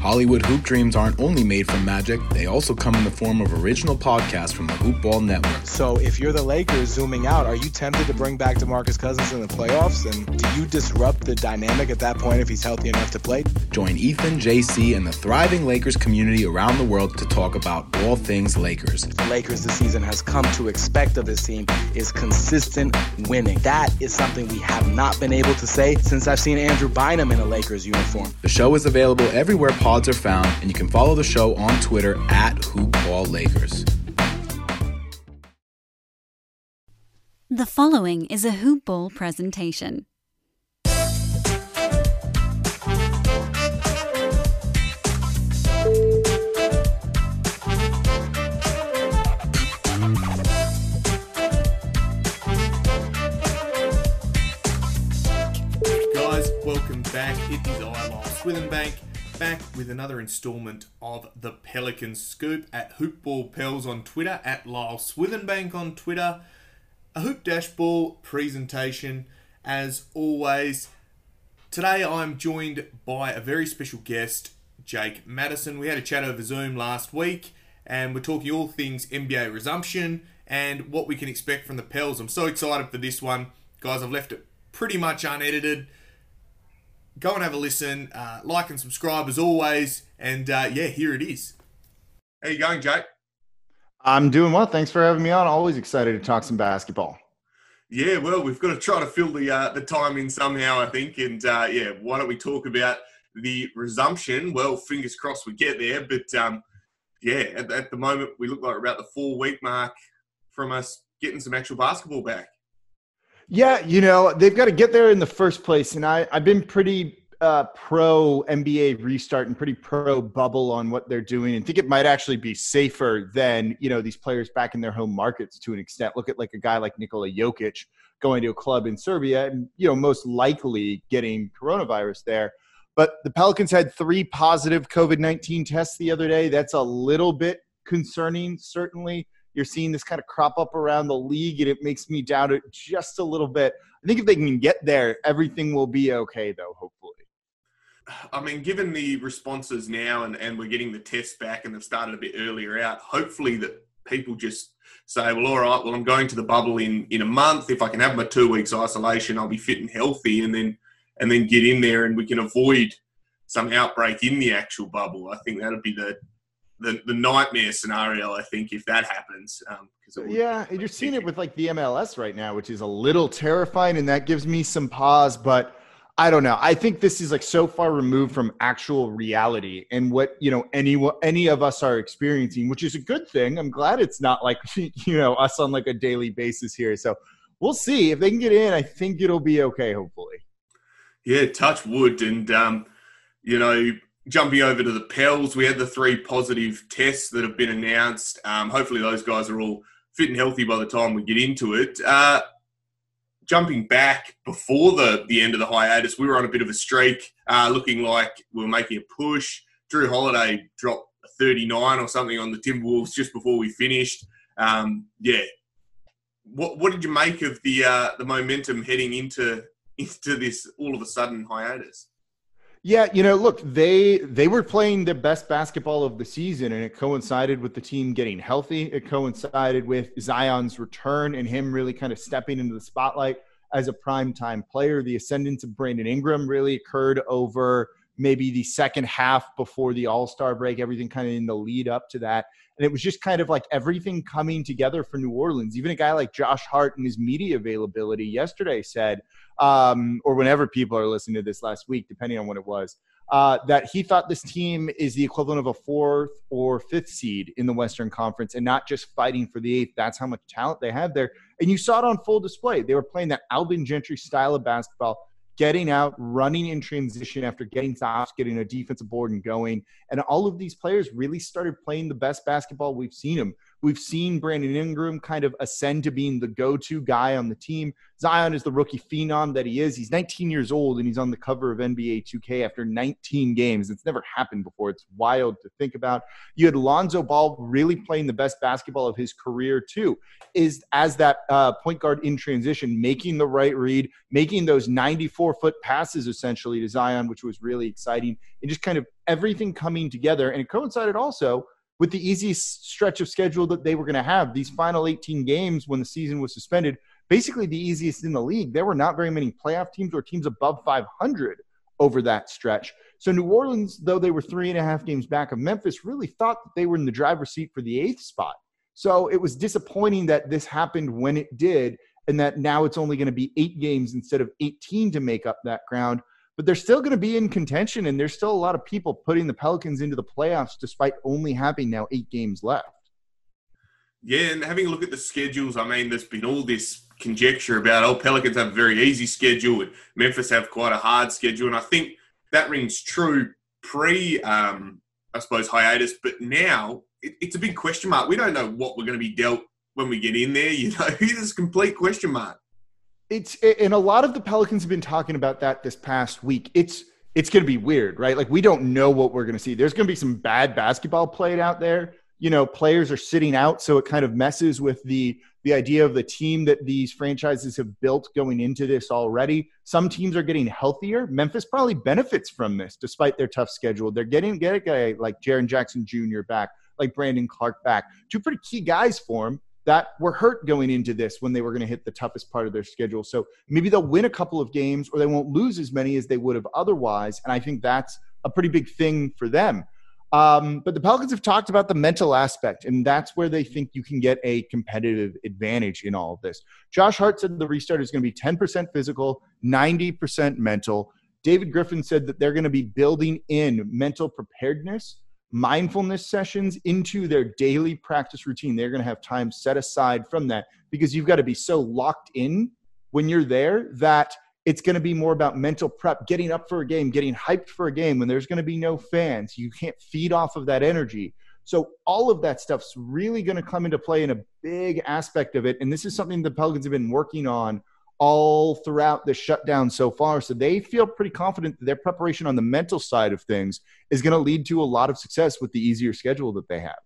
Hollywood Hoop Dreams aren't only made from magic, they also come in the form of original podcasts from the Hoop Ball Network. So if you're the Lakers zooming out, are you tempted to bring back DeMarcus Cousins in the playoffs? And do you disrupt the dynamic at that point if he's healthy enough to play? Join Ethan, JC, and the thriving Lakers community around the world to talk about all things Lakers. The Lakers this season has come to expect of this team is consistent winning. That is something we have not been able to say since I've seen Andrew Bynum in a Lakers uniform. The show is available everywhere pods are found, and you can follow the show on Twitter at HoopBallLakers. The following is a Hoop Ball presentation. Guys, welcome back. It is I, Lyle Swithenbank, back with another installment of the Pelican Scoop at Hoopball Pels on Twitter, at Lyle Swithenbank on Twitter. A Hoop Dashball presentation, as always. Today I'm joined by a very special guest, Jake Madison. We had a chat over Zoom last week, and we're talking all things NBA resumption and what we can expect from the Pels. I'm so excited for this one. Guys, I've left it pretty much unedited go and have a listen. Uh, like and subscribe as always. And uh, yeah, here it is. How you going, Jake? I'm doing well. Thanks for having me on. Always excited to talk some basketball. Yeah, well, we've got to try to fill the uh, the time in somehow, I think. And uh, yeah, why don't we talk about the resumption? Well, fingers crossed we get there. But um, yeah, at, at the moment, we look like we're about the four week mark from us getting some actual basketball back. Yeah, you know, they've got to get there in the first place. And I, I've been pretty uh, pro NBA restart and pretty pro bubble on what they're doing and think it might actually be safer than, you know, these players back in their home markets to an extent. Look at like a guy like Nikola Jokic going to a club in Serbia and, you know, most likely getting coronavirus there. But the Pelicans had three positive COVID 19 tests the other day. That's a little bit concerning, certainly you're seeing this kind of crop up around the league, and it makes me doubt it just a little bit. I think if they can get there, everything will be okay, though, hopefully. I mean, given the responses now and, and we're getting the tests back and they've started a bit earlier out, hopefully that people just say, well, all right, well, I'm going to the bubble in, in a month. If I can have my two weeks isolation, I'll be fit and healthy and then and then get in there and we can avoid some outbreak in the actual bubble. I think that'd be the the, the nightmare scenario. I think if that happens, um, yeah, you're seeing it with like the MLS right now, which is a little terrifying, and that gives me some pause. But I don't know. I think this is like so far removed from actual reality and what you know any any of us are experiencing, which is a good thing. I'm glad it's not like you know us on like a daily basis here. So we'll see if they can get in. I think it'll be okay. Hopefully. Yeah, touch wood, and um, you know jumping over to the Pels, we had the three positive tests that have been announced. Um, hopefully, those guys are all fit and healthy by the time we get into it. Uh, jumping back before the, the end of the hiatus, we were on a bit of a streak, uh, looking like we were making a push. Jrue Holiday dropped 39 or something on the Timberwolves just before we finished. Um, yeah. What, what did you make of the uh, the momentum heading into into this all of a sudden hiatus? Yeah, you know, look, they they were playing the best basketball of the season, and it coincided with the team getting healthy. It coincided with Zion's return and him really kind of stepping into the spotlight as a prime time player. The ascendance of Brandon Ingram really occurred over maybe the second half before the All Star break, everything kind of in the lead up to that. And it was just kind of like everything coming together for New Orleans. Even a guy like Josh Hart and his media availability yesterday said, um, or whenever people are listening to this last week, depending on when it was, uh, that he thought this team is the equivalent of a fourth or fifth seed in the Western Conference and not just fighting for the eighth. That's how much talent they have there. And you saw it on full display. They were playing that Alvin Gentry style of basketball getting out, running in transition after getting stops, getting a defensive board and going. And all of these players really started playing the best basketball we've seen them. We've seen Brandon Ingram kind of ascend to being the go to guy on the team. Zion is the rookie phenom that he is. He's 19 years old and he's on the cover of NBA 2K after 19 games. It's never happened before. It's wild to think about. You had Lonzo Ball really playing the best basketball of his career, too, is as that uh, point guard in transition, making the right read, making those 94 foot passes essentially to Zion, which was really exciting, and just kind of everything coming together. And it coincided also with the easiest stretch of schedule that they were going to have. These mm-hmm. final 18 games when the season was suspended, basically the easiest in the league. There were not very many playoff teams or teams above 500 over that stretch. So New Orleans, though they were three and a half games back of Memphis, really thought that they were in the driver's seat for the eighth spot. So it was disappointing that this happened when it did, and that now it's only going to be eight games instead of 18 to make up that ground but they're still going to be in contention, and there's still a lot of people putting the Pelicans into the playoffs despite only having now eight games left. Yeah, and having a look at the schedules, I mean, there's been all this conjecture about oh, Pelicans have a very easy schedule, and Memphis have quite a hard schedule, and I think that rings true pre, um, I suppose, hiatus, but now it, it's a big question mark. We don't know what we're going to be dealt when we get in there. You know, it's a complete question mark it's and a lot of the Pelicans have been talking about that this past week. It's it's going to be weird, right? Like we don't know what we're going to see. There's going to be some bad basketball played out there. You know, players are sitting out, so it kind of messes with the the idea of the team that these franchises have built going into this already. Some teams are getting healthier. Memphis probably benefits from this, despite their tough schedule. They're getting get a guy like Jaren Jackson Jr. back, like Brandon Clarke back, two pretty key guys for him that were hurt going into this when they were going to hit the toughest part of their schedule. So maybe they'll win a couple of games or they won't lose as many as they would have otherwise. And I think that's a pretty big thing for them. Um, but the Pelicans have talked about the mental aspect, and that's where they think you can get a competitive advantage in all of this. Josh Hart said the restart is going to be 10% physical, 90% mental. David Griffin said that they're going to be building in mental preparedness mindfulness sessions into their daily practice routine. They're going to have time set aside from that because you've got to be so locked in when you're there that it's going to be more about mental prep, getting up for a game, getting hyped for a game when there's going to be no fans. You can't feed off of that energy. So all of that stuff's really going to come into play in a big aspect of it. And this is something the Pelicans have been working on all throughout the shutdown so far. So they feel pretty confident that their preparation on the mental side of things is going to lead to a lot of success with the easier schedule that they have.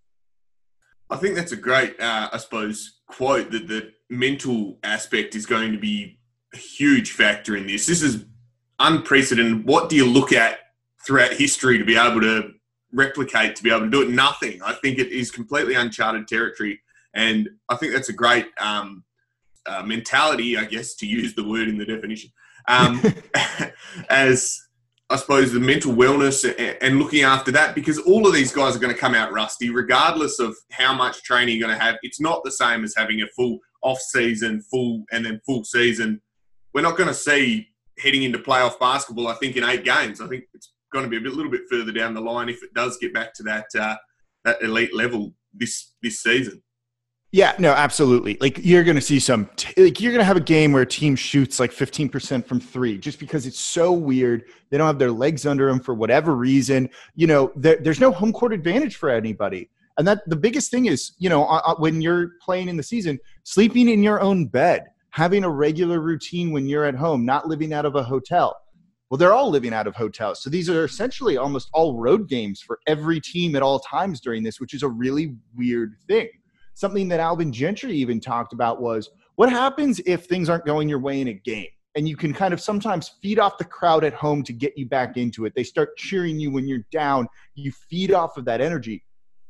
I think that's a great, uh, I suppose, quote that the mental aspect is going to be a huge factor in this. This is unprecedented. What do you look at throughout history to be able to replicate, to be able to do it? Nothing. I think it is completely uncharted territory. And I think that's a great um, uh, mentality, I guess, to use the word in the definition, um, as I suppose the mental wellness and, and, looking after that, because all of these guys are going to come out rusty, regardless of how much training you're going to have. It's not the same as having a full off season, full and then full season. We're not going to see heading into playoff basketball. I think in eight games. I think it's going to be a bit, little bit further down the line if it does get back to that uh, that elite level this this season. Yeah, no, absolutely. Like you're going to see some, t- like you're going to have a game where a team shoots like 15% from three just because it's so weird. They don't have their legs under them for whatever reason. You know, there, there's no home court advantage for anybody. And that the biggest thing is, you know, uh, when you're playing in the season, sleeping in your own bed, having a regular routine when you're at home, not living out of a hotel. Well, they're all living out of hotels. So these are essentially almost all road games for every team at all times during this, which is a really weird thing something that Alvin Gentry even talked about was what happens if things aren't going your way in a game? And you can kind of sometimes feed off the crowd at home to get you back into it. They start cheering you when you're down. You feed off of that energy.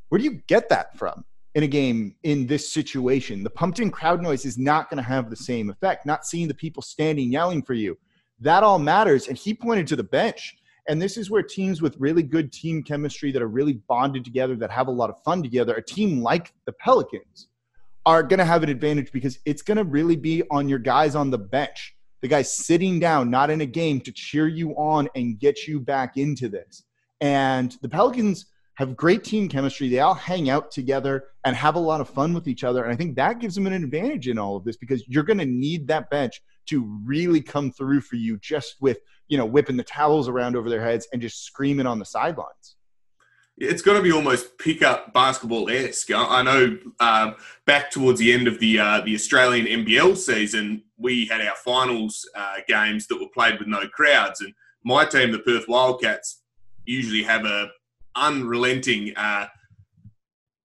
Where do you get that from in a game in this situation? The pumped in crowd noise is not going to have the same effect. Not seeing the people standing yelling for you. That all matters. And he pointed to the bench And this is where teams with really good team chemistry that are really bonded together, that have a lot of fun together, a team like the Pelicans, are going to have an advantage because it's going to really be on your guys on the bench, the guys sitting down, not in a game, to cheer you on and get you back into this. And the Pelicans have great team chemistry. They all hang out together and have a lot of fun with each other. And I think that gives them an advantage in all of this because you're going to need that bench to really come through for you just with, you know, whipping the towels around over their heads and just screaming on the sidelines. It's going to be almost pick-up basketball esque. I know um, back towards the end of the uh, the Australian NBL season, we had our finals uh, games that were played with no crowds, and my team, the Perth Wildcats, usually have a unrelenting, uh,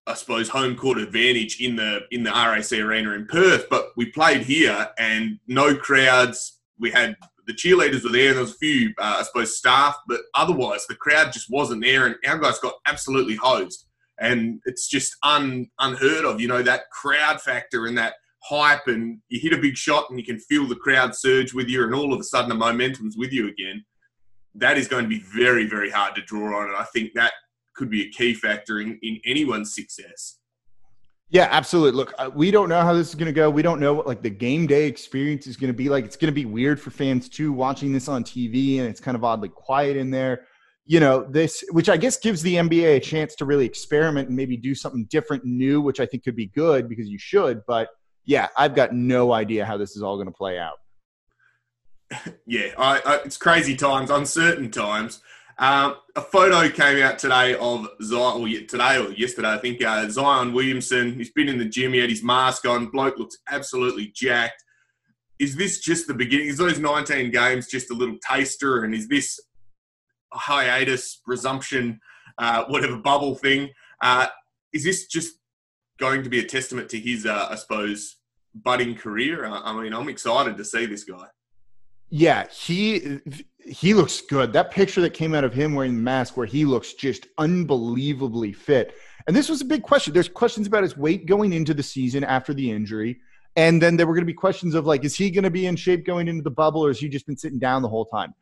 I suppose, home court advantage in the in the RAC arena in Perth. But we played here, and no crowds. We had the cheerleaders were there, and there was a few, uh, I suppose, staff, but otherwise the crowd just wasn't there, and our guys got absolutely hosed. And it's just un, unheard of, you know, that crowd factor and that hype, and you hit a big shot, and you can feel the crowd surge with you, and all of a sudden the momentum's with you again that is going to be very, very hard to draw on. And I think that could be a key factor in, in anyone's success. Yeah, absolutely. Look, uh, we don't know how this is going to go. We don't know what like the game day experience is going to be like. It's going to be weird for fans too watching this on TV and it's kind of oddly quiet in there. You know, this which I guess gives the NBA a chance to really experiment and maybe do something different new, which I think could be good because you should, but yeah, I've got no idea how this is all going to play out. yeah, I, I, it's crazy times, uncertain times. Um, a photo came out today of Zion, or today or yesterday, I think, uh, Zion Williamson. He's been in the gym, he had his mask on. Bloke looks absolutely jacked. Is this just the beginning? Is those 19 games just a little taster? And is this a hiatus, resumption, uh, whatever bubble thing? Uh, is this just going to be a testament to his, uh, I suppose, budding career? I mean, I'm excited to see this guy. Yeah, he he looks good. That picture that came out of him wearing the mask, where he looks just unbelievably fit. And this was a big question. There's questions about his weight going into the season after the injury. And then there were going to be questions of like, is he going to be in shape going into the bubble, or has he just been sitting down the whole time?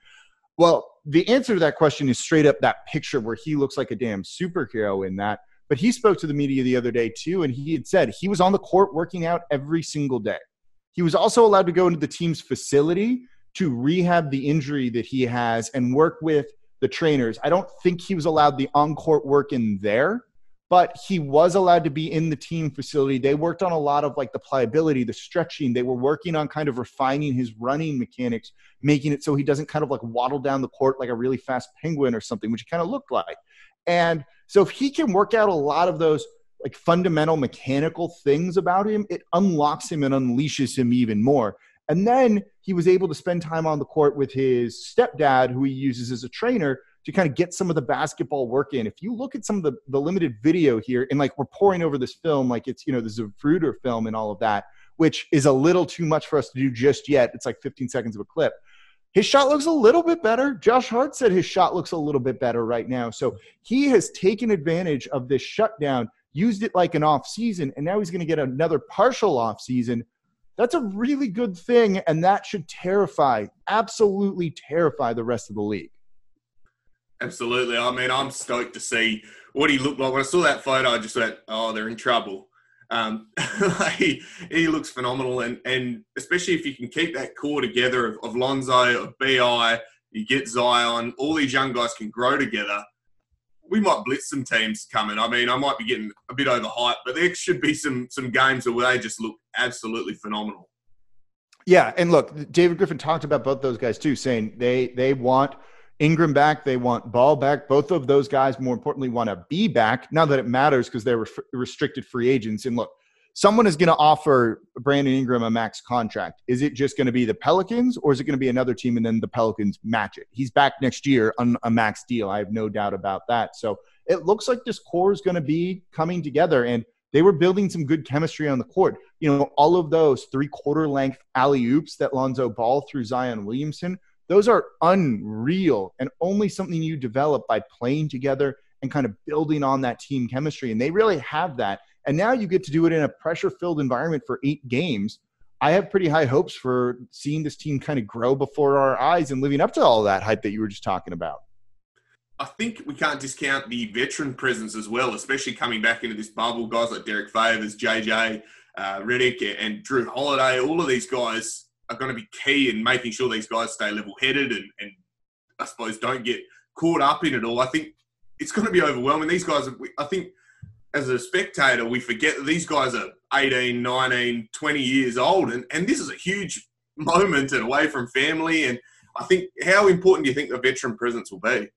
Well, the answer to that question is straight up that picture where he looks like a damn superhero in that. But he spoke to the media the other day too, and he had said he was on the court working out every single day. He was also allowed to go into the team's facility to rehab the injury that he has and work with the trainers. I don't think he was allowed the on court work in there, but he was allowed to be in the team facility. They worked on a lot of like the pliability, the stretching. They were working on kind of refining his running mechanics, making it so he doesn't kind of like waddle down the court like a really fast penguin or something, which he kind of looked like. And so if he can work out a lot of those like fundamental mechanical things about him, it unlocks him and unleashes him even more. And then he was able to spend time on the court with his stepdad, who he uses as a trainer to kind of get some of the basketball work in. If you look at some of the, the limited video here, and like we're pouring over this film like it's, you know, the Zapruder film and all of that, which is a little too much for us to do just yet. It's like 15 seconds of a clip. His shot looks a little bit better. Josh Hart said his shot looks a little bit better right now. So he has taken advantage of this shutdown, used it like an off season, and now he's going to get another partial off season that's a really good thing, and that should terrify, absolutely terrify the rest of the league. Absolutely. I mean, I'm stoked to see what he looked like. When I saw that photo, I just went, "Oh, they're in trouble." Um, he, he looks phenomenal, and and especially if you can keep that core together of, of Lonzo, of Bi, you get Zion, all these young guys can grow together we might blitz some teams coming. I mean, I might be getting a bit overhyped, but there should be some some games where they just look absolutely phenomenal. Yeah, and look, David Griffin talked about both those guys too, saying they they want Ingram back, they want Ball back. Both of those guys, more importantly, want to be back now that it matters because they're restricted free agents. And look, someone is going to offer Brandon Ingram a max contract. Is it just going to be the Pelicans or is it going to be another team and then the Pelicans match it? He's back next year on a max deal. I have no doubt about that. So it looks like this core is going to be coming together and they were building some good chemistry on the court. You know, all of those three quarter length alley oops that Lonzo Ball threw Zion Williamson, those are unreal and only something you develop by playing together and kind of building on that team chemistry. And they really have that. And now you get to do it in a pressure filled environment for eight games. I have pretty high hopes for seeing this team kind of grow before our eyes and living up to all that hype that you were just talking about. I think we can't discount the veteran presence as well, especially coming back into this bubble. Guys like Derrick Favors, JJ uh, Redick, and Jrue Holiday, all of these guys are going to be key in making sure these guys stay level headed and, and I suppose don't get caught up in it all. I think it's going to be overwhelming. These guys, I think, as a spectator, we forget that these guys are 18, 19, 20 years old, and, and this is a huge moment and away from family. And I think, how important do you think the veteran presence will be?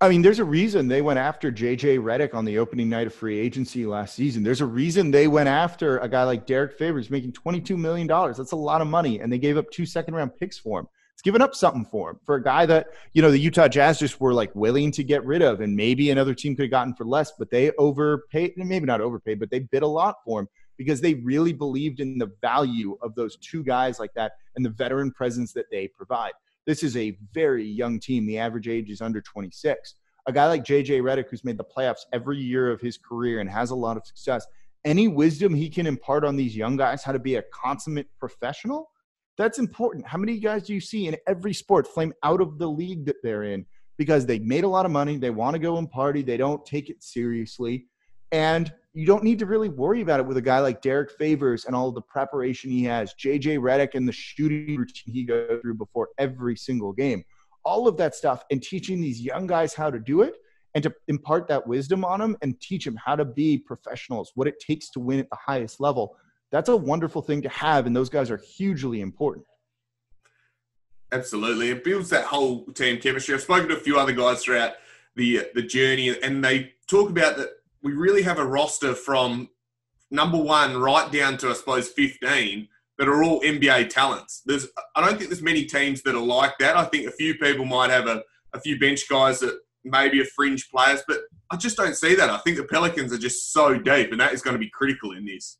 I mean, there's a reason they went after JJ Redick on the opening night of free agency last season. There's a reason they went after a guy like Derrick Favors making $22 million. That's a lot of money. And they gave up two second round picks for him. It's given up something for him for a guy that, you know, the Utah Jazz just were like willing to get rid of. And maybe another team could have gotten for less, but they overpaid, maybe not overpaid, but they bid a lot for him because they really believed in the value of those two guys like that and the veteran presence that they provide. This is a very young team. The average age is under 26. A guy like JJ Redick, who's made the playoffs every year of his career and has a lot of success, any wisdom he can impart on these young guys how to be a consummate professional, that's important. How many guys do you see in every sport flame out of the league that they're in because they made a lot of money, they want to go and party, they don't take it seriously, and you don't need to really worry about it with a guy like Derrick Favors and all the preparation he has, JJ Redick and the shooting routine he goes through before every single game. All of that stuff and teaching these young guys how to do it and to impart that wisdom on them and teach them how to be professionals, what it takes to win at the highest level. That's a wonderful thing to have, and those guys are hugely important. Absolutely, it builds that whole team chemistry. I've spoken to a few other guys throughout the the journey, and they talk about that we really have a roster from number one right down to I suppose fifteen that are all NBA talents. There's I don't think there's many teams that are like that. I think a few people might have a, a few bench guys that maybe are fringe players, but I just don't see that. I think the Pelicans are just so deep, and that is going to be critical in this.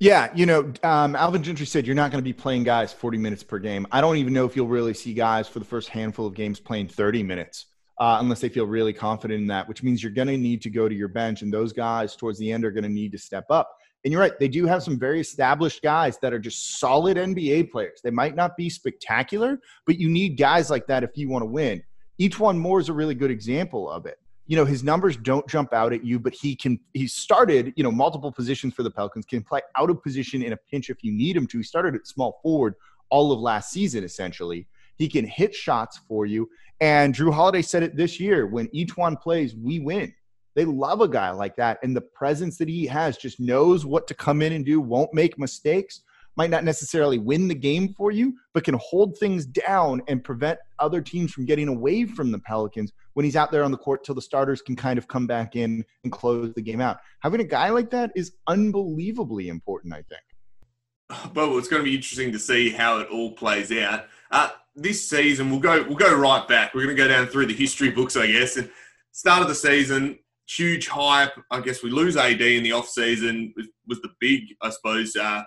Yeah, you know, um, Alvin Gentry said you're not going to be playing guys 40 minutes per game. I don't even know if you'll really see guys for the first handful of games playing 30 minutes uh, unless they feel really confident in that, which means you're going to need to go to your bench. And those guys towards the end are going to need to step up. And you're right, they do have some very established guys that are just solid NBA players. They might not be spectacular, but you need guys like that if you want to win. E'Twaun Moore is a really good example of it. You know, his numbers don't jump out at you, but he can, he started, you know, multiple positions for the Pelicans, can play out of position in a pinch if you need him to. He started at small forward all of last season, essentially. He can hit shots for you. And Jrue Holiday said it this year when E'Twaun plays, we win. They love a guy like that. And the presence that he has just knows what to come in and do, won't make mistakes, might not necessarily win the game for you, but can hold things down and prevent other teams from getting away from the Pelicans when he's out there on the court till the starters can kind of come back in and close the game out. Having a guy like that is unbelievably important, I think. Well, it's going to be interesting to see how it all plays out. Uh, this season, we'll go we'll go right back. We're going to go down through the history books, I guess. And start of the season, huge hype. I guess we lose AD in the off season was, was the big, I suppose, uh,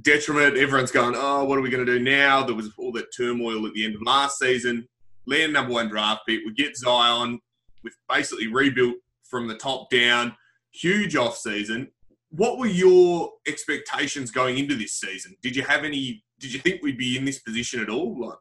detriment. Everyone's going, oh, what are we going to do now? There was all that turmoil at the end of last season. Land number one draft pick. We get Zion. We've basically rebuilt from the top down. Huge off season. What were your expectations going into this season? Did you have any did you think we'd be in this position at all, like,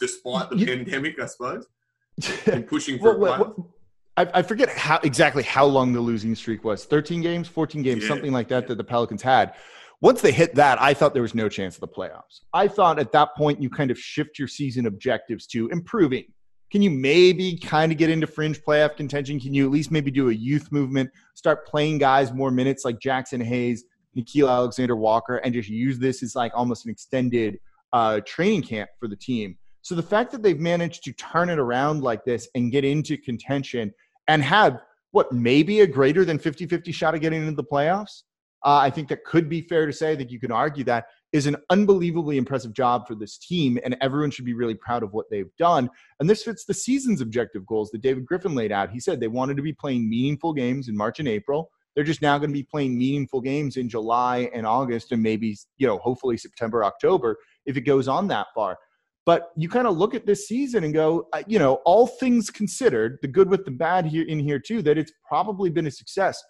despite the you, pandemic, I suppose, and pushing for well, well, I, I, forget how exactly how long the losing streak was 13 games, 14 games, yeah, something like that, that the Pelicans had. Once they hit that, I thought there was no chance of the playoffs. I thought at that point you kind of shift your season objectives to improving. Can you maybe kind of get into fringe playoff contention? Can you at least maybe do a youth movement, start playing guys more minutes like Jaxson Hayes, Nickeil Alexander Walker and just use this as like almost an extended uh, training camp for the team. So the fact that they've managed to turn it around like this and get into contention and have what maybe a greater than 50 50 shot of getting into the playoffs, uh, I think that could be fair to say that you can argue that is an unbelievably impressive job for this team, and everyone should be really proud of what they've done. And this fits the season's objective goals that David Griffin laid out. He said they wanted to be playing meaningful games in March and April. They're just now going to be playing meaningful games in July and August and maybe, you know, hopefully September, October if it goes on that far. But you kind of look at this season and go, uh, you know, all things considered, the good with the bad here in here too, that it's probably been a success.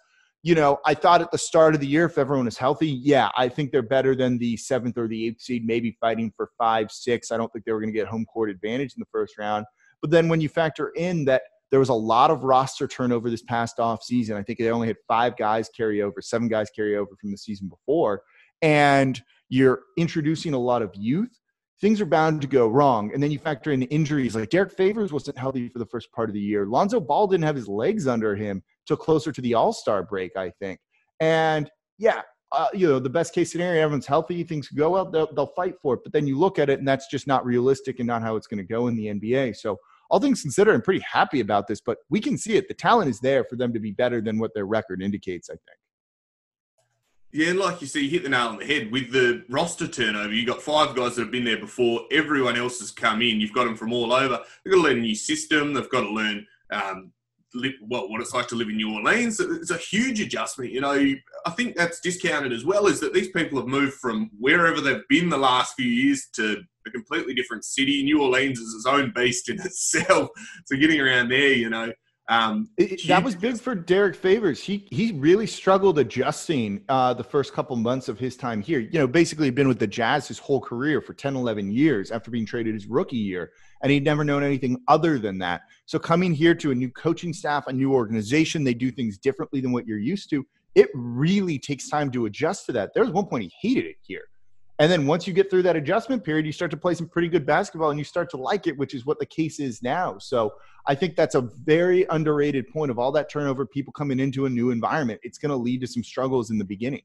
You know, I thought at the start of the year, if everyone is healthy, yeah, I think they're better than the seventh or the eighth seed, maybe fighting for five, six. I don't think they were going to get home court advantage in the first round. But then when you factor in that – There was a lot of roster turnover this past off season. I think they only had five guys carry over, seven guys carry over from the season before. And you're introducing a lot of youth. Things are bound to go wrong. And then you factor in injuries like Derrick Favors wasn't healthy for the first part of the year. Lonzo Ball didn't have his legs under him till closer to the All Star break, I think. And yeah, uh, you know, the best case scenario, everyone's healthy, things go well, they'll, they'll fight for it. But then you look at it, and that's just not realistic and not how it's going to go in the NBA. So, all things considered, I'm pretty happy about this, but we can see it. The talent is there for them to be better than what their record indicates, I think. Yeah, and like you see, you hit the nail on the head with the roster turnover. You've got five guys that have been there before. Everyone else has come in. You've got them from all over. They've got to learn a new system. They've got to learn um, what what it's like to live in New Orleans. It's a huge adjustment. You know, I think that's discounted as well. Is that these people have moved from wherever they've been the last few years to a completely different city. New Orleans is its own beast in itself. So getting around there, you know. Um, it, that was big for Derrick Favors. He he really struggled adjusting uh, the first couple months of his time here. You know, basically been with the Jazz his whole career for 10, 11 years after being traded his rookie year and he'd never known anything other than that. So coming here to a new coaching staff, a new organization, they do things differently than what you're used to. It really takes time to adjust to that. There was one point he hated it here. And then once you get through that adjustment period, you start to play some pretty good basketball and you start to like it, which is what the case is now. So I think that's a very underrated point of all that turnover, people coming into a new environment. It's going to lead to some struggles in the beginning.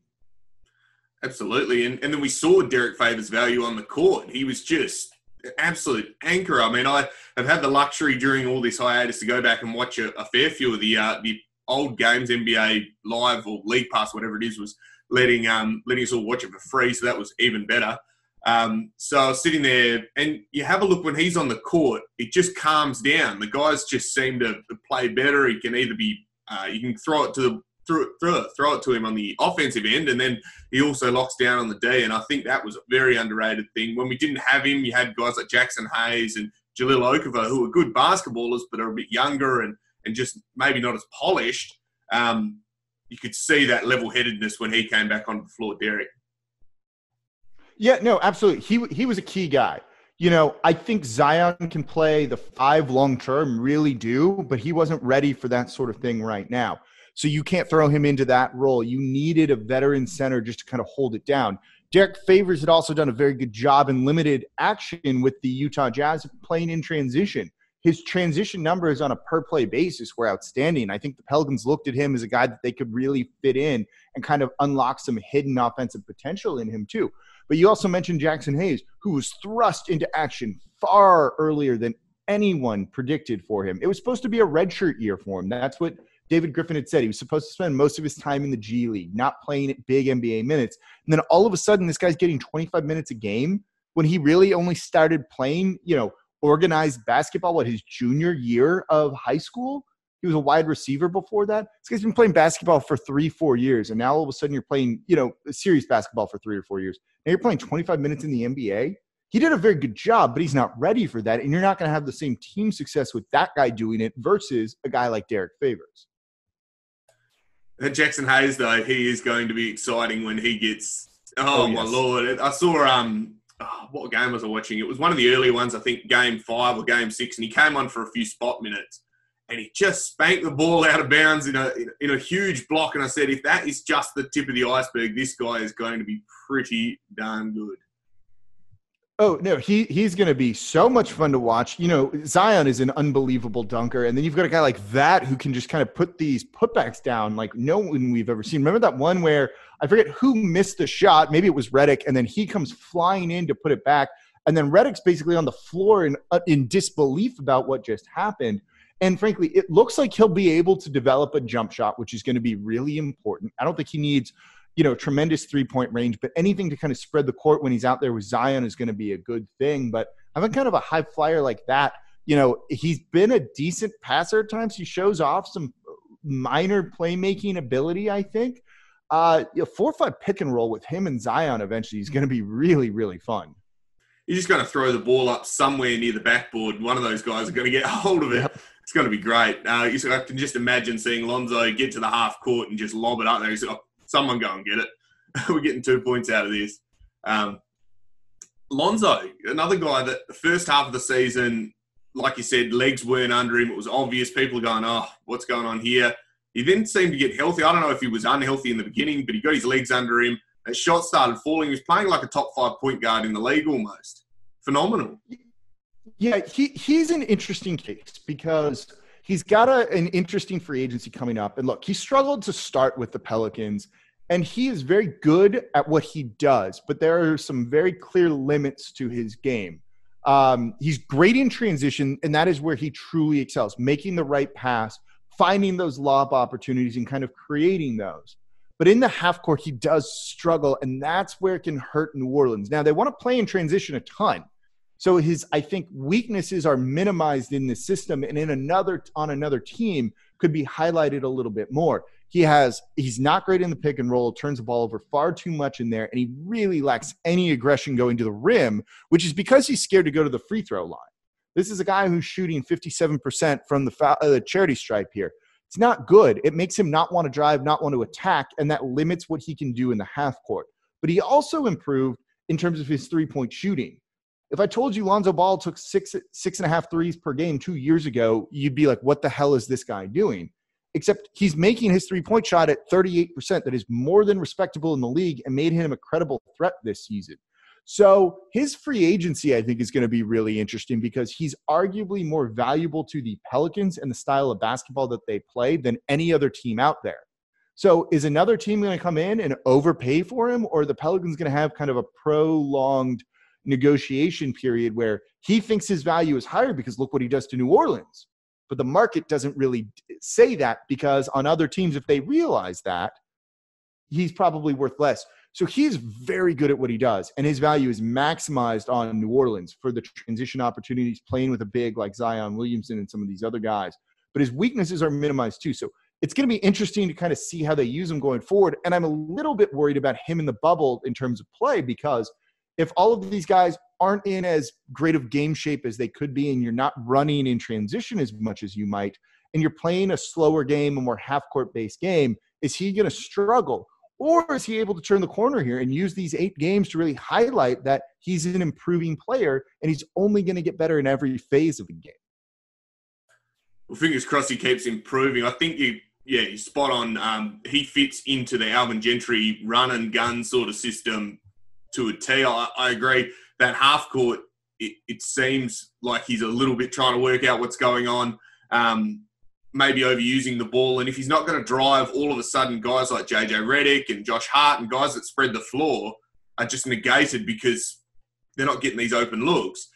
Absolutely. And, and then we saw Derrick Favors' value on the court. He was just absolute anchor. I mean, I have had the luxury during all this hiatus to go back and watch a, a fair few of the uh, the old games, NBA Live or League Pass, whatever it is, was letting um, letting us all watch it for free. So that was even better. Um, so I was sitting there, and you have a look when he's on the court. It just calms down. The guys just seem to play better. He can either be, uh, you can throw it to the throw, throw it, throw it to him on the offensive end, and then he also locks down on the D. And I think that was a very underrated thing. When we didn't have him, you had guys like Jaxson Hayes and Jahlil Okafor who are good basketballers, but are a bit younger and, and just maybe not as polished. Um, you could see that level headedness when he came back onto the floor, Derrick. Yeah, no, absolutely. He he was a key guy. You know, I think Zion can play the five long term, really do, but he wasn't ready for that sort of thing right now. So you can't throw him into that role. You needed a veteran center just to kind of hold it down. Derrick Favors had also done a very good job in limited action with the Utah Jazz playing in transition. His transition numbers on a per play basis were outstanding. I think the Pelicans looked at him as a guy that they could really fit in and kind of unlock some hidden offensive potential in him, too. But you also mentioned Jaxson Hayes, who was thrust into action far earlier than anyone predicted for him. It was supposed to be a redshirt year for him. That's what David Griffin had said he was supposed to spend most of his time in the G League, not playing big NBA minutes. And then all of a sudden, this guy's getting 25 minutes a game when he really only started playing, you know, organized basketball, what, his junior year of high school? He was a wide receiver before that. This guy's been playing basketball for three, four years. And now all of a sudden you're playing, you know, serious basketball for three or four years. Now you're playing 25 minutes in the NBA. He did a very good job, but he's not ready for that. And you're not going to have the same team success with that guy doing it versus a guy like Derrick Favors. Jaxson Hayes, though, he is going to be exciting when he gets. Oh, oh yes. my lord! I saw um, oh, what game was I watching? It was one of the early ones, I think, game five or game six, and he came on for a few spot minutes, and he just spanked the ball out of bounds in a in a huge block. And I said, if that is just the tip of the iceberg, this guy is going to be pretty darn good. Oh no, he he's going to be so much fun to watch. You know, Zion is an unbelievable dunker, and then you've got a guy like that who can just kind of put these putbacks down like no one we've ever seen. Remember that one where I forget who missed the shot? Maybe it was Redick, and then he comes flying in to put it back, and then Redick's basically on the floor in uh, in disbelief about what just happened. And frankly, it looks like he'll be able to develop a jump shot, which is going to be really important. I don't think he needs you know, tremendous three point range, but anything to kind of spread the court when he's out there with Zion is going to be a good thing. But having kind of a high flyer like that, you know, he's been a decent passer at times. He shows off some minor playmaking ability, I think. Uh, you know, four or five pick and roll with him and Zion eventually is going to be really, really fun. You're just going to throw the ball up somewhere near the backboard. One of those guys are going to get a hold of it. Yep. It's going to be great. Uh, you I can just imagine seeing Lonzo get to the half court and just lob it up there. He's like, someone go and get it. We're getting two points out of this. Um, Lonzo, another guy that the first half of the season like you said, legs weren't under him. It was obvious. People are going, oh, what's going on here? He then seemed to get healthy. I don't know if he was unhealthy in the beginning, but he got his legs under him. His shot started falling. He was playing like a top five point guard in the league almost. Phenomenal. Yeah, he, he's an interesting case because he's got a, an interesting free agency coming up. And look, he struggled to start with the Pelicans, and he is very good at what he does, but there are some very clear limits to his game. Um, he's great in transition, and that is where he truly excels, making the right pass, finding those lob opportunities, and kind of creating those. But in the half court, he does struggle, and that's where it can hurt New Orleans. Now, they want to play in transition a ton. So his, I think, weaknesses are minimized in the system, and in another on another team could be highlighted a little bit more. He has he's not great in the pick and roll, turns the ball over far too much in there, and he really lacks any aggression going to the rim, which is because he's scared to go to the free throw line. This is a guy who's shooting 57% from the, foul, uh, the charity stripe here. It's not good. It makes him not want to drive, not want to attack, and that limits what he can do in the half court. But he also improved in terms of his three point shooting. If I told you Lonzo Ball took six six and a half threes per game two years ago, you'd be like, "What the hell is this guy doing?" except he's making his three point shot at 38%. That is more than respectable in the league and made him a credible threat this season. So his free agency, I think, is going to be really interesting because he's arguably more valuable to the Pelicans and the style of basketball that they play than any other team out there. So is another team going to come in and overpay for him, or the Pelicans going to have kind of a prolonged negotiation period where he thinks his value is higher because look what he does to New Orleans? But the market doesn't really say that because on other teams, if they realize that, he's probably worth less. So he's very good at what he does, and his value is maximized on New Orleans for the transition opportunities, playing with a big like Zion Williamson and some of these other guys. But his weaknesses are minimized too. So it's going to be interesting to kind of see how they use him going forward. And I'm a little bit worried about him in the bubble in terms of play because if all of these guys aren't in as great of game shape as they could be, and you're not running in transition as much as you might, and you're playing a slower game, a more half court based game, is he going to struggle? Or is he able to turn the corner here and use these eight games to really highlight that he's an improving player and he's only going to get better in every phase of the game? Well, fingers crossed he keeps improving. I think you, yeah, he's spot on. Um, he fits into the Alvin Gentry run and gun sort of system to a T. I, I agree that half court, it, it, seems like he's a little bit trying to work out what's going on. Um, maybe overusing the ball, and if he's not going to drive, all of a sudden guys like JJ Redick and Josh Hart and guys that spread the floor are just negated because they're not getting these open looks.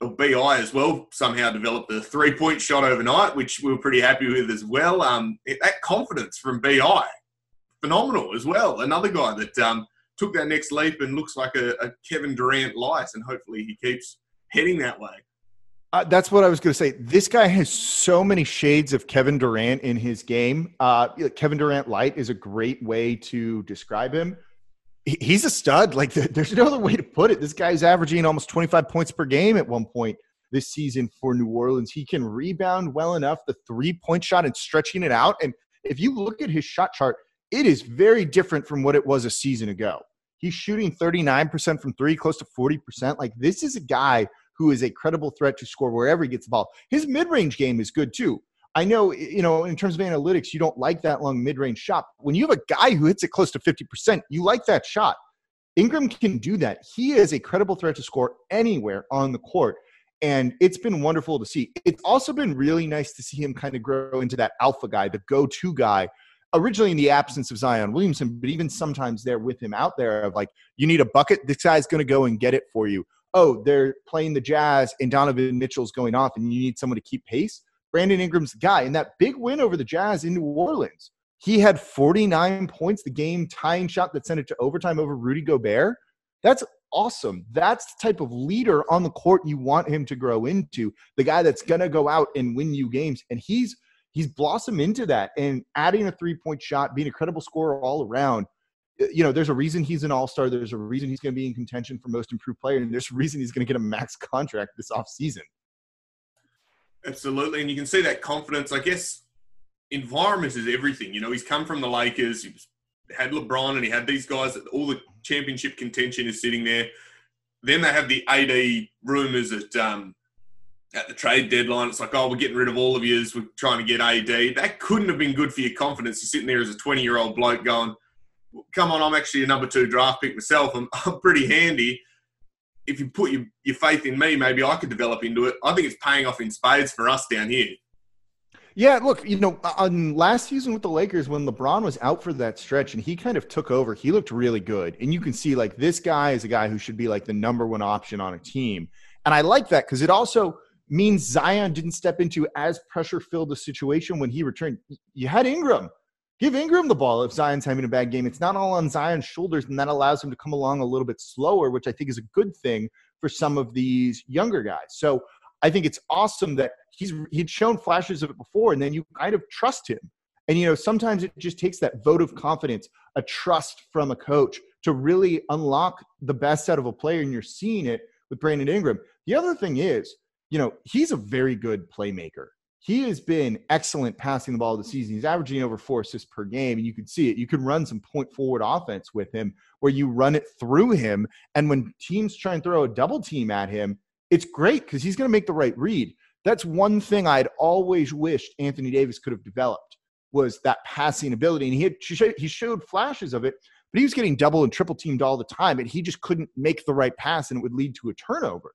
BI as well somehow developed a three point shot overnight, which we were pretty happy with as well. Um, that confidence from BI, phenomenal as well. Another guy that um, took that next leap and looks like a, a Kevin Durant light, and hopefully he keeps heading that way. Uh, that's what I was going to say. This guy has so many shades of Kevin Durant in his game. Uh, Kevin Durant light is a great way to describe him. He's a stud. Like there's no other way to put it. This guy's averaging almost 25 points per game at one point this season for New Orleans. He can rebound well enough, the three point shot and stretching it out. And if you look at his shot chart, it is very different from what it was a season ago. He's shooting 39% from three, close to 40%. Like, this is a guy who is a credible threat to score wherever he gets the ball. His mid range game is good too. I know, you know, in terms of analytics, you don't like that long mid range shot. When you have a guy who hits it close to 50%, you like that shot. Ingram can do that. He is a credible threat to score anywhere on the court. And it's been wonderful to see. It's also been really nice to see him kind of grow into that alpha guy, the go to guy originally in the absence of Zion Williamson, but even sometimes there with him out there of like, you need a bucket, this guy's going to go and get it for you. Oh, they're playing the Jazz and Donovan Mitchell's going off and you need someone to keep pace. Brandon Ingram's the guy. And that big win over the Jazz in New Orleans, he had 49 points, the game tying shot that sent it to overtime over Rudy Gobert. That's awesome. That's the type of leader on the court you want him to grow into, the guy that's going to go out and win you games. And he's he's blossomed into that and adding a three point shot, being a credible scorer all around. You know, there's a reason he's an all star. There's a reason he's going to be in contention for most improved player, and there's a reason he's going to get a max contract this off season. Absolutely, and you can see that confidence. I guess environment is everything. You know, he's come from the Lakers. He had LeBron, and he had these guys. All the championship contention is sitting there. Then they have the AD rumors that um, at the trade deadline, it's like, oh, we're getting rid of all of you we're trying to get AD. That couldn't have been good for your confidence. You're sitting there as a 20 year old bloke going, come on, I'm actually a number two draft pick myself. I'm, I'm pretty handy. If you put your, your faith in me, maybe I could develop into it. I think it's paying off in spades for us down here. Yeah, look, you know, uh, on last season with the Lakers, when LeBron was out for that stretch and he kind of took over, he looked really good. And you can see, like, this guy is a guy who should be like the number one option on a team. And I like that because it also means Zion didn't step into as pressure filled a situation when he returned. You had Ingram. Give Ingram the ball if Zion's having a bad game. It's not all on Zion's shoulders, and that allows him to come along a little bit slower, which I think is a good thing for some of these younger guys. So I think it's awesome that he's he'd shown flashes of it before, and then you kind of trust him. And you know, sometimes it just takes that vote of confidence, a trust from a coach to really unlock the best out of a player, and you're seeing it with Brandon Ingram. The other thing is, you know, he's a very good playmaker. He has been excellent passing the ball this season. He's averaging over four assists per game, and you can see it. You can run some point forward offense with him where you run it through him. And when teams try and throw a double team at him, it's great because he's going to make the right read. That's one thing I'd always wished Anthony Davis could have developed was that passing ability. And he had, he showed flashes of it, but he was getting double and triple teamed all the time, and he just couldn't make the right pass, and it would lead to a turnover.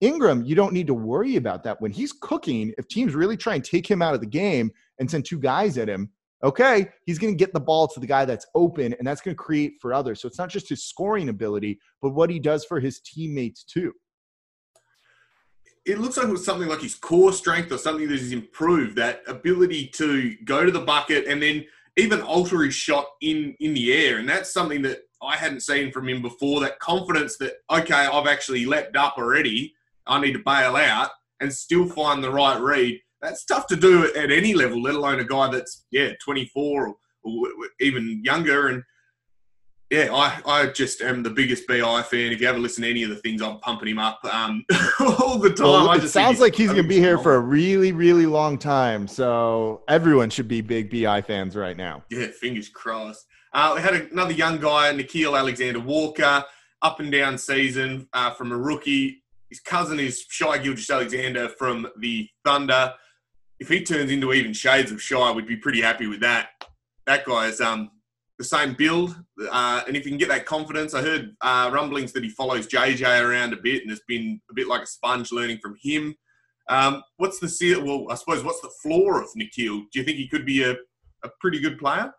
Ingram, you don't need to worry about that. When he's cooking, if teams really try and take him out of the game and send two guys at him, okay, he's going to get the ball to the guy that's open, and that's going to create for others. So it's not just his scoring ability, but what he does for his teammates too. It looks like it was something like his core strength or something that he's improved that ability to go to the bucket and then even alter his shot in in the air. And that's something that I hadn't seen from him before. That confidence that okay, I've actually leapt up already I need to bail out and still find the right read. That's tough to do at any level, let alone a guy that's yeah 24 or, or even younger. And yeah, I, I just am the biggest BI fan. If you ever listen to any of the things, I'm pumping him up um, all the time. Well, it sounds like he's going to be here for a really, really long time. So everyone should be big BI fans right now. Yeah, fingers crossed. Uh, we had another young guy, Nickeil Alexander Walker, up and down season uh, from a rookie his cousin is Shai Gilgeous-Alexander from the Thunder. If he turns into even shades of Shai, we'd be pretty happy with that. That guy's um, the same build, uh, and if you can get that confidence, I heard uh, rumblings that he follows JJ around a bit and has been a bit like a sponge learning from him. Um, what's the well? I suppose what's the floor of Nickeil? Do you think he could be a, a pretty good player?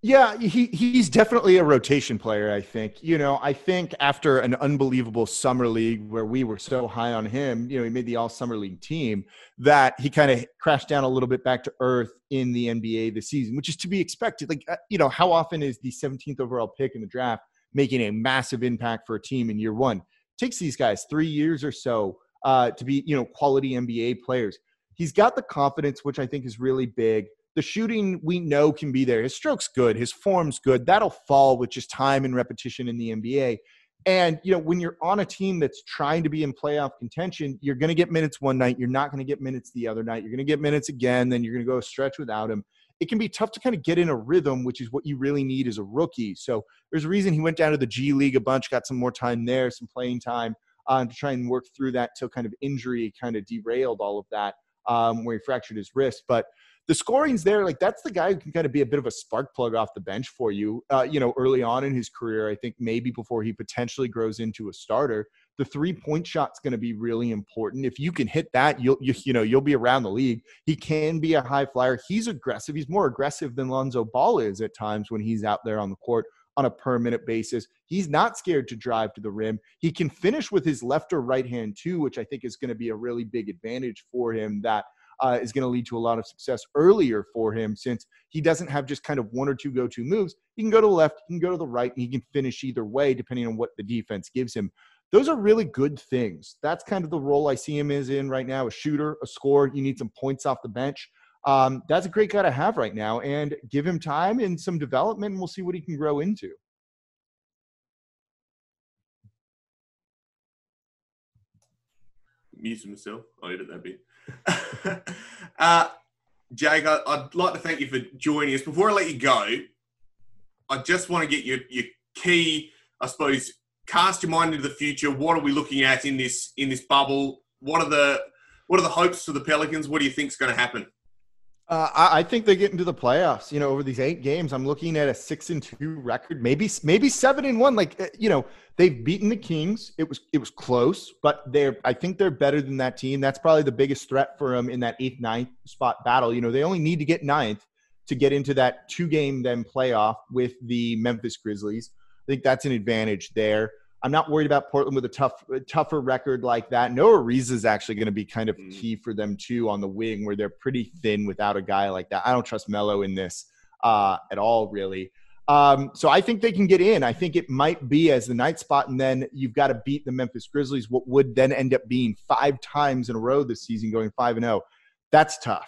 Yeah, he he's definitely a rotation player. I think. You know, I think after an unbelievable summer league where we were so high on him, you know, he made the All Summer League team. That he kind of crashed down a little bit back to earth in the NBA this season, which is to be expected. Like, uh, you know, how often is the 17th overall pick in the draft making a massive impact for a team in year one? It takes these guys three years or so uh, to be, you know, quality NBA players. He's got the confidence, which I think is really big. The shooting we know can be there. His stroke's good. His form's good. That'll fall with just time and repetition in the NBA. And you know, when you're on a team that's trying to be in playoff contention, you're going to get minutes one night. You're not going to get minutes the other night. You're going to get minutes again. Then you're going to go stretch without him. It can be tough to kind of get in a rhythm, which is what you really need as a rookie. So there's a reason he went down to the G League a bunch, got some more time there, some playing time uh, to try and work through that till kind of injury kind of derailed all of that, um, where he fractured his wrist. But the scoring's there. Like that's the guy who can kind of be a bit of a spark plug off the bench for you. Uh, you know, early on in his career, I think maybe before he potentially grows into a starter, the three point shot's going to be really important. If you can hit that, you'll you, you know you'll be around the league. He can be a high flyer. He's aggressive. He's more aggressive than Lonzo Ball is at times when he's out there on the court on a per minute basis. He's not scared to drive to the rim. He can finish with his left or right hand too, which I think is going to be a really big advantage for him. That uh, is going to lead to a lot of success earlier for him since he doesn't have just kind of one or two go to moves. He can go to the left, he can go to the right, and he can finish either way depending on what the defense gives him. Those are really good things. That's kind of the role I see him is in right now a shooter, a scorer. You need some points off the bench. Um, that's a great guy to have right now and give him time and some development, and we'll see what he can grow into. Muted myself. I'll edit that bit. uh, Jake, I, would like to thank you for joining us. Before I let you go, I just want to get your, your key, I suppose, cast your mind into the future. What are we looking at in this in this bubble? What are the what are the hopes for the Pelicans? What do you think is going to happen? Uh, I, I, think they get into the playoffs. You know, over these eight games, I'm looking at a six and two record, maybe maybe seven and one. Like uh, you know, they've beaten the Kings. It was it was close, but they're I think they're better than that team. That's probably the biggest threat for them in that eighth ninth spot battle. You know, they only need to get ninth to get into that two game then playoff with the Memphis Grizzlies. I think that's an advantage there. I'm not worried about Portland with a tough, tougher record like that. Noah Ariza is actually going to be kind of mm. key for them too on the wing, where they're pretty thin without a guy like that. I don't trust Melo in this uh, at all, really. Um, so I think they can get in. I think it might be as the night spot, and then you've got to beat the Memphis Grizzlies, what would then end up being five times in a row this season, going five and zero. Oh. That's tough.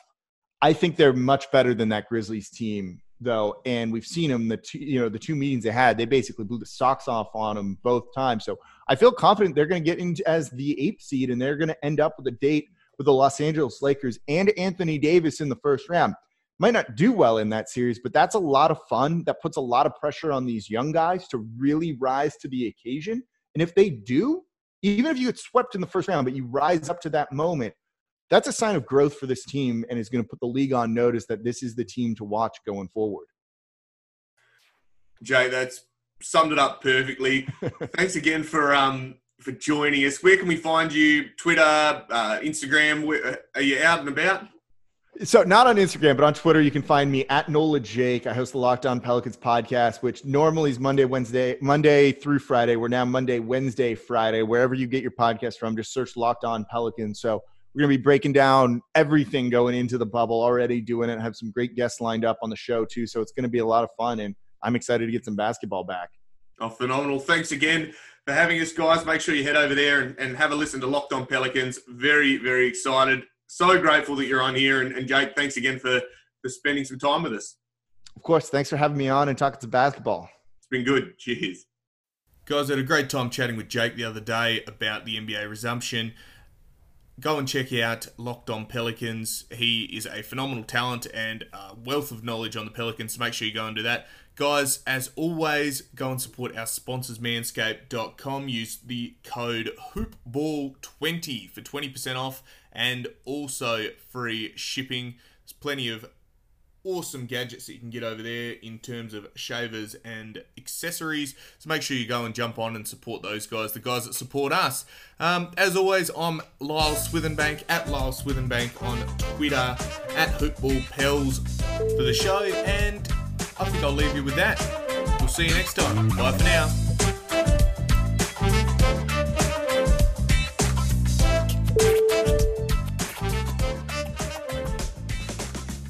I think they're much better than that Grizzlies team though, and we've seen them the two you know the two meetings they had, they basically blew the socks off on them both times. So I feel confident they're going to get in as the eighth seed, and they're going to end up with a date with the Los Angeles Lakers and Anthony Davis in the first round. Might not do well in that series, but that's a lot of fun. That puts a lot of pressure on these young guys to really rise to the occasion. And if they do, even if you get swept in the first round, but you rise up to that moment, that's a sign of growth for this team and is going to put the league on notice that this is the team to watch going forward. Jay, that's summed it up perfectly. Thanks again for um, for joining us. Where can we find you? Twitter, uh, Instagram? Where, are you out and about? So not on Instagram, but on Twitter, you can find me at Nola Jake. I host the Locked On Pelicans podcast, which normally is Monday, Wednesday, Monday through Friday. We're now Monday, Wednesday, Friday. Wherever you get your podcast from, just search Locked On Pelicans. So we're going to be breaking down everything going into the bubble, already doing it. Have some great guests lined up on the show, too. So it's going to be a lot of fun. And I'm excited to get some basketball back. Oh, phenomenal. Thanks again for having us, guys. Make sure you head over there and, and have a listen to Locked On Pelicans. Very, very excited. So grateful that you're on here. And, and Jake, thanks again for, for spending some time with us. Of course. Thanks for having me on and talking to basketball. It's been good. Cheers. Guys, I had a great time chatting with Jake the other day about the NBA resumption go and check out Locked On Pelicans. He is a phenomenal talent and wealth of knowledge on the Pelicans. So make sure you go and do that. Guys, as always, go and support our sponsors, manscaped.com. Use the code HoopBall20 for 20% off and also free shipping. There's plenty of awesome gadgets that you can get over there in terms of shavers and accessories. So make sure you go and jump on and support those guys, the guys that support us. Um, as always, I'm Lyle Swithenbank at Lyle Swithenbank on Twitter at HoopballPels for the show, and I think I'll leave you with that. We'll see you next time. Bye for now.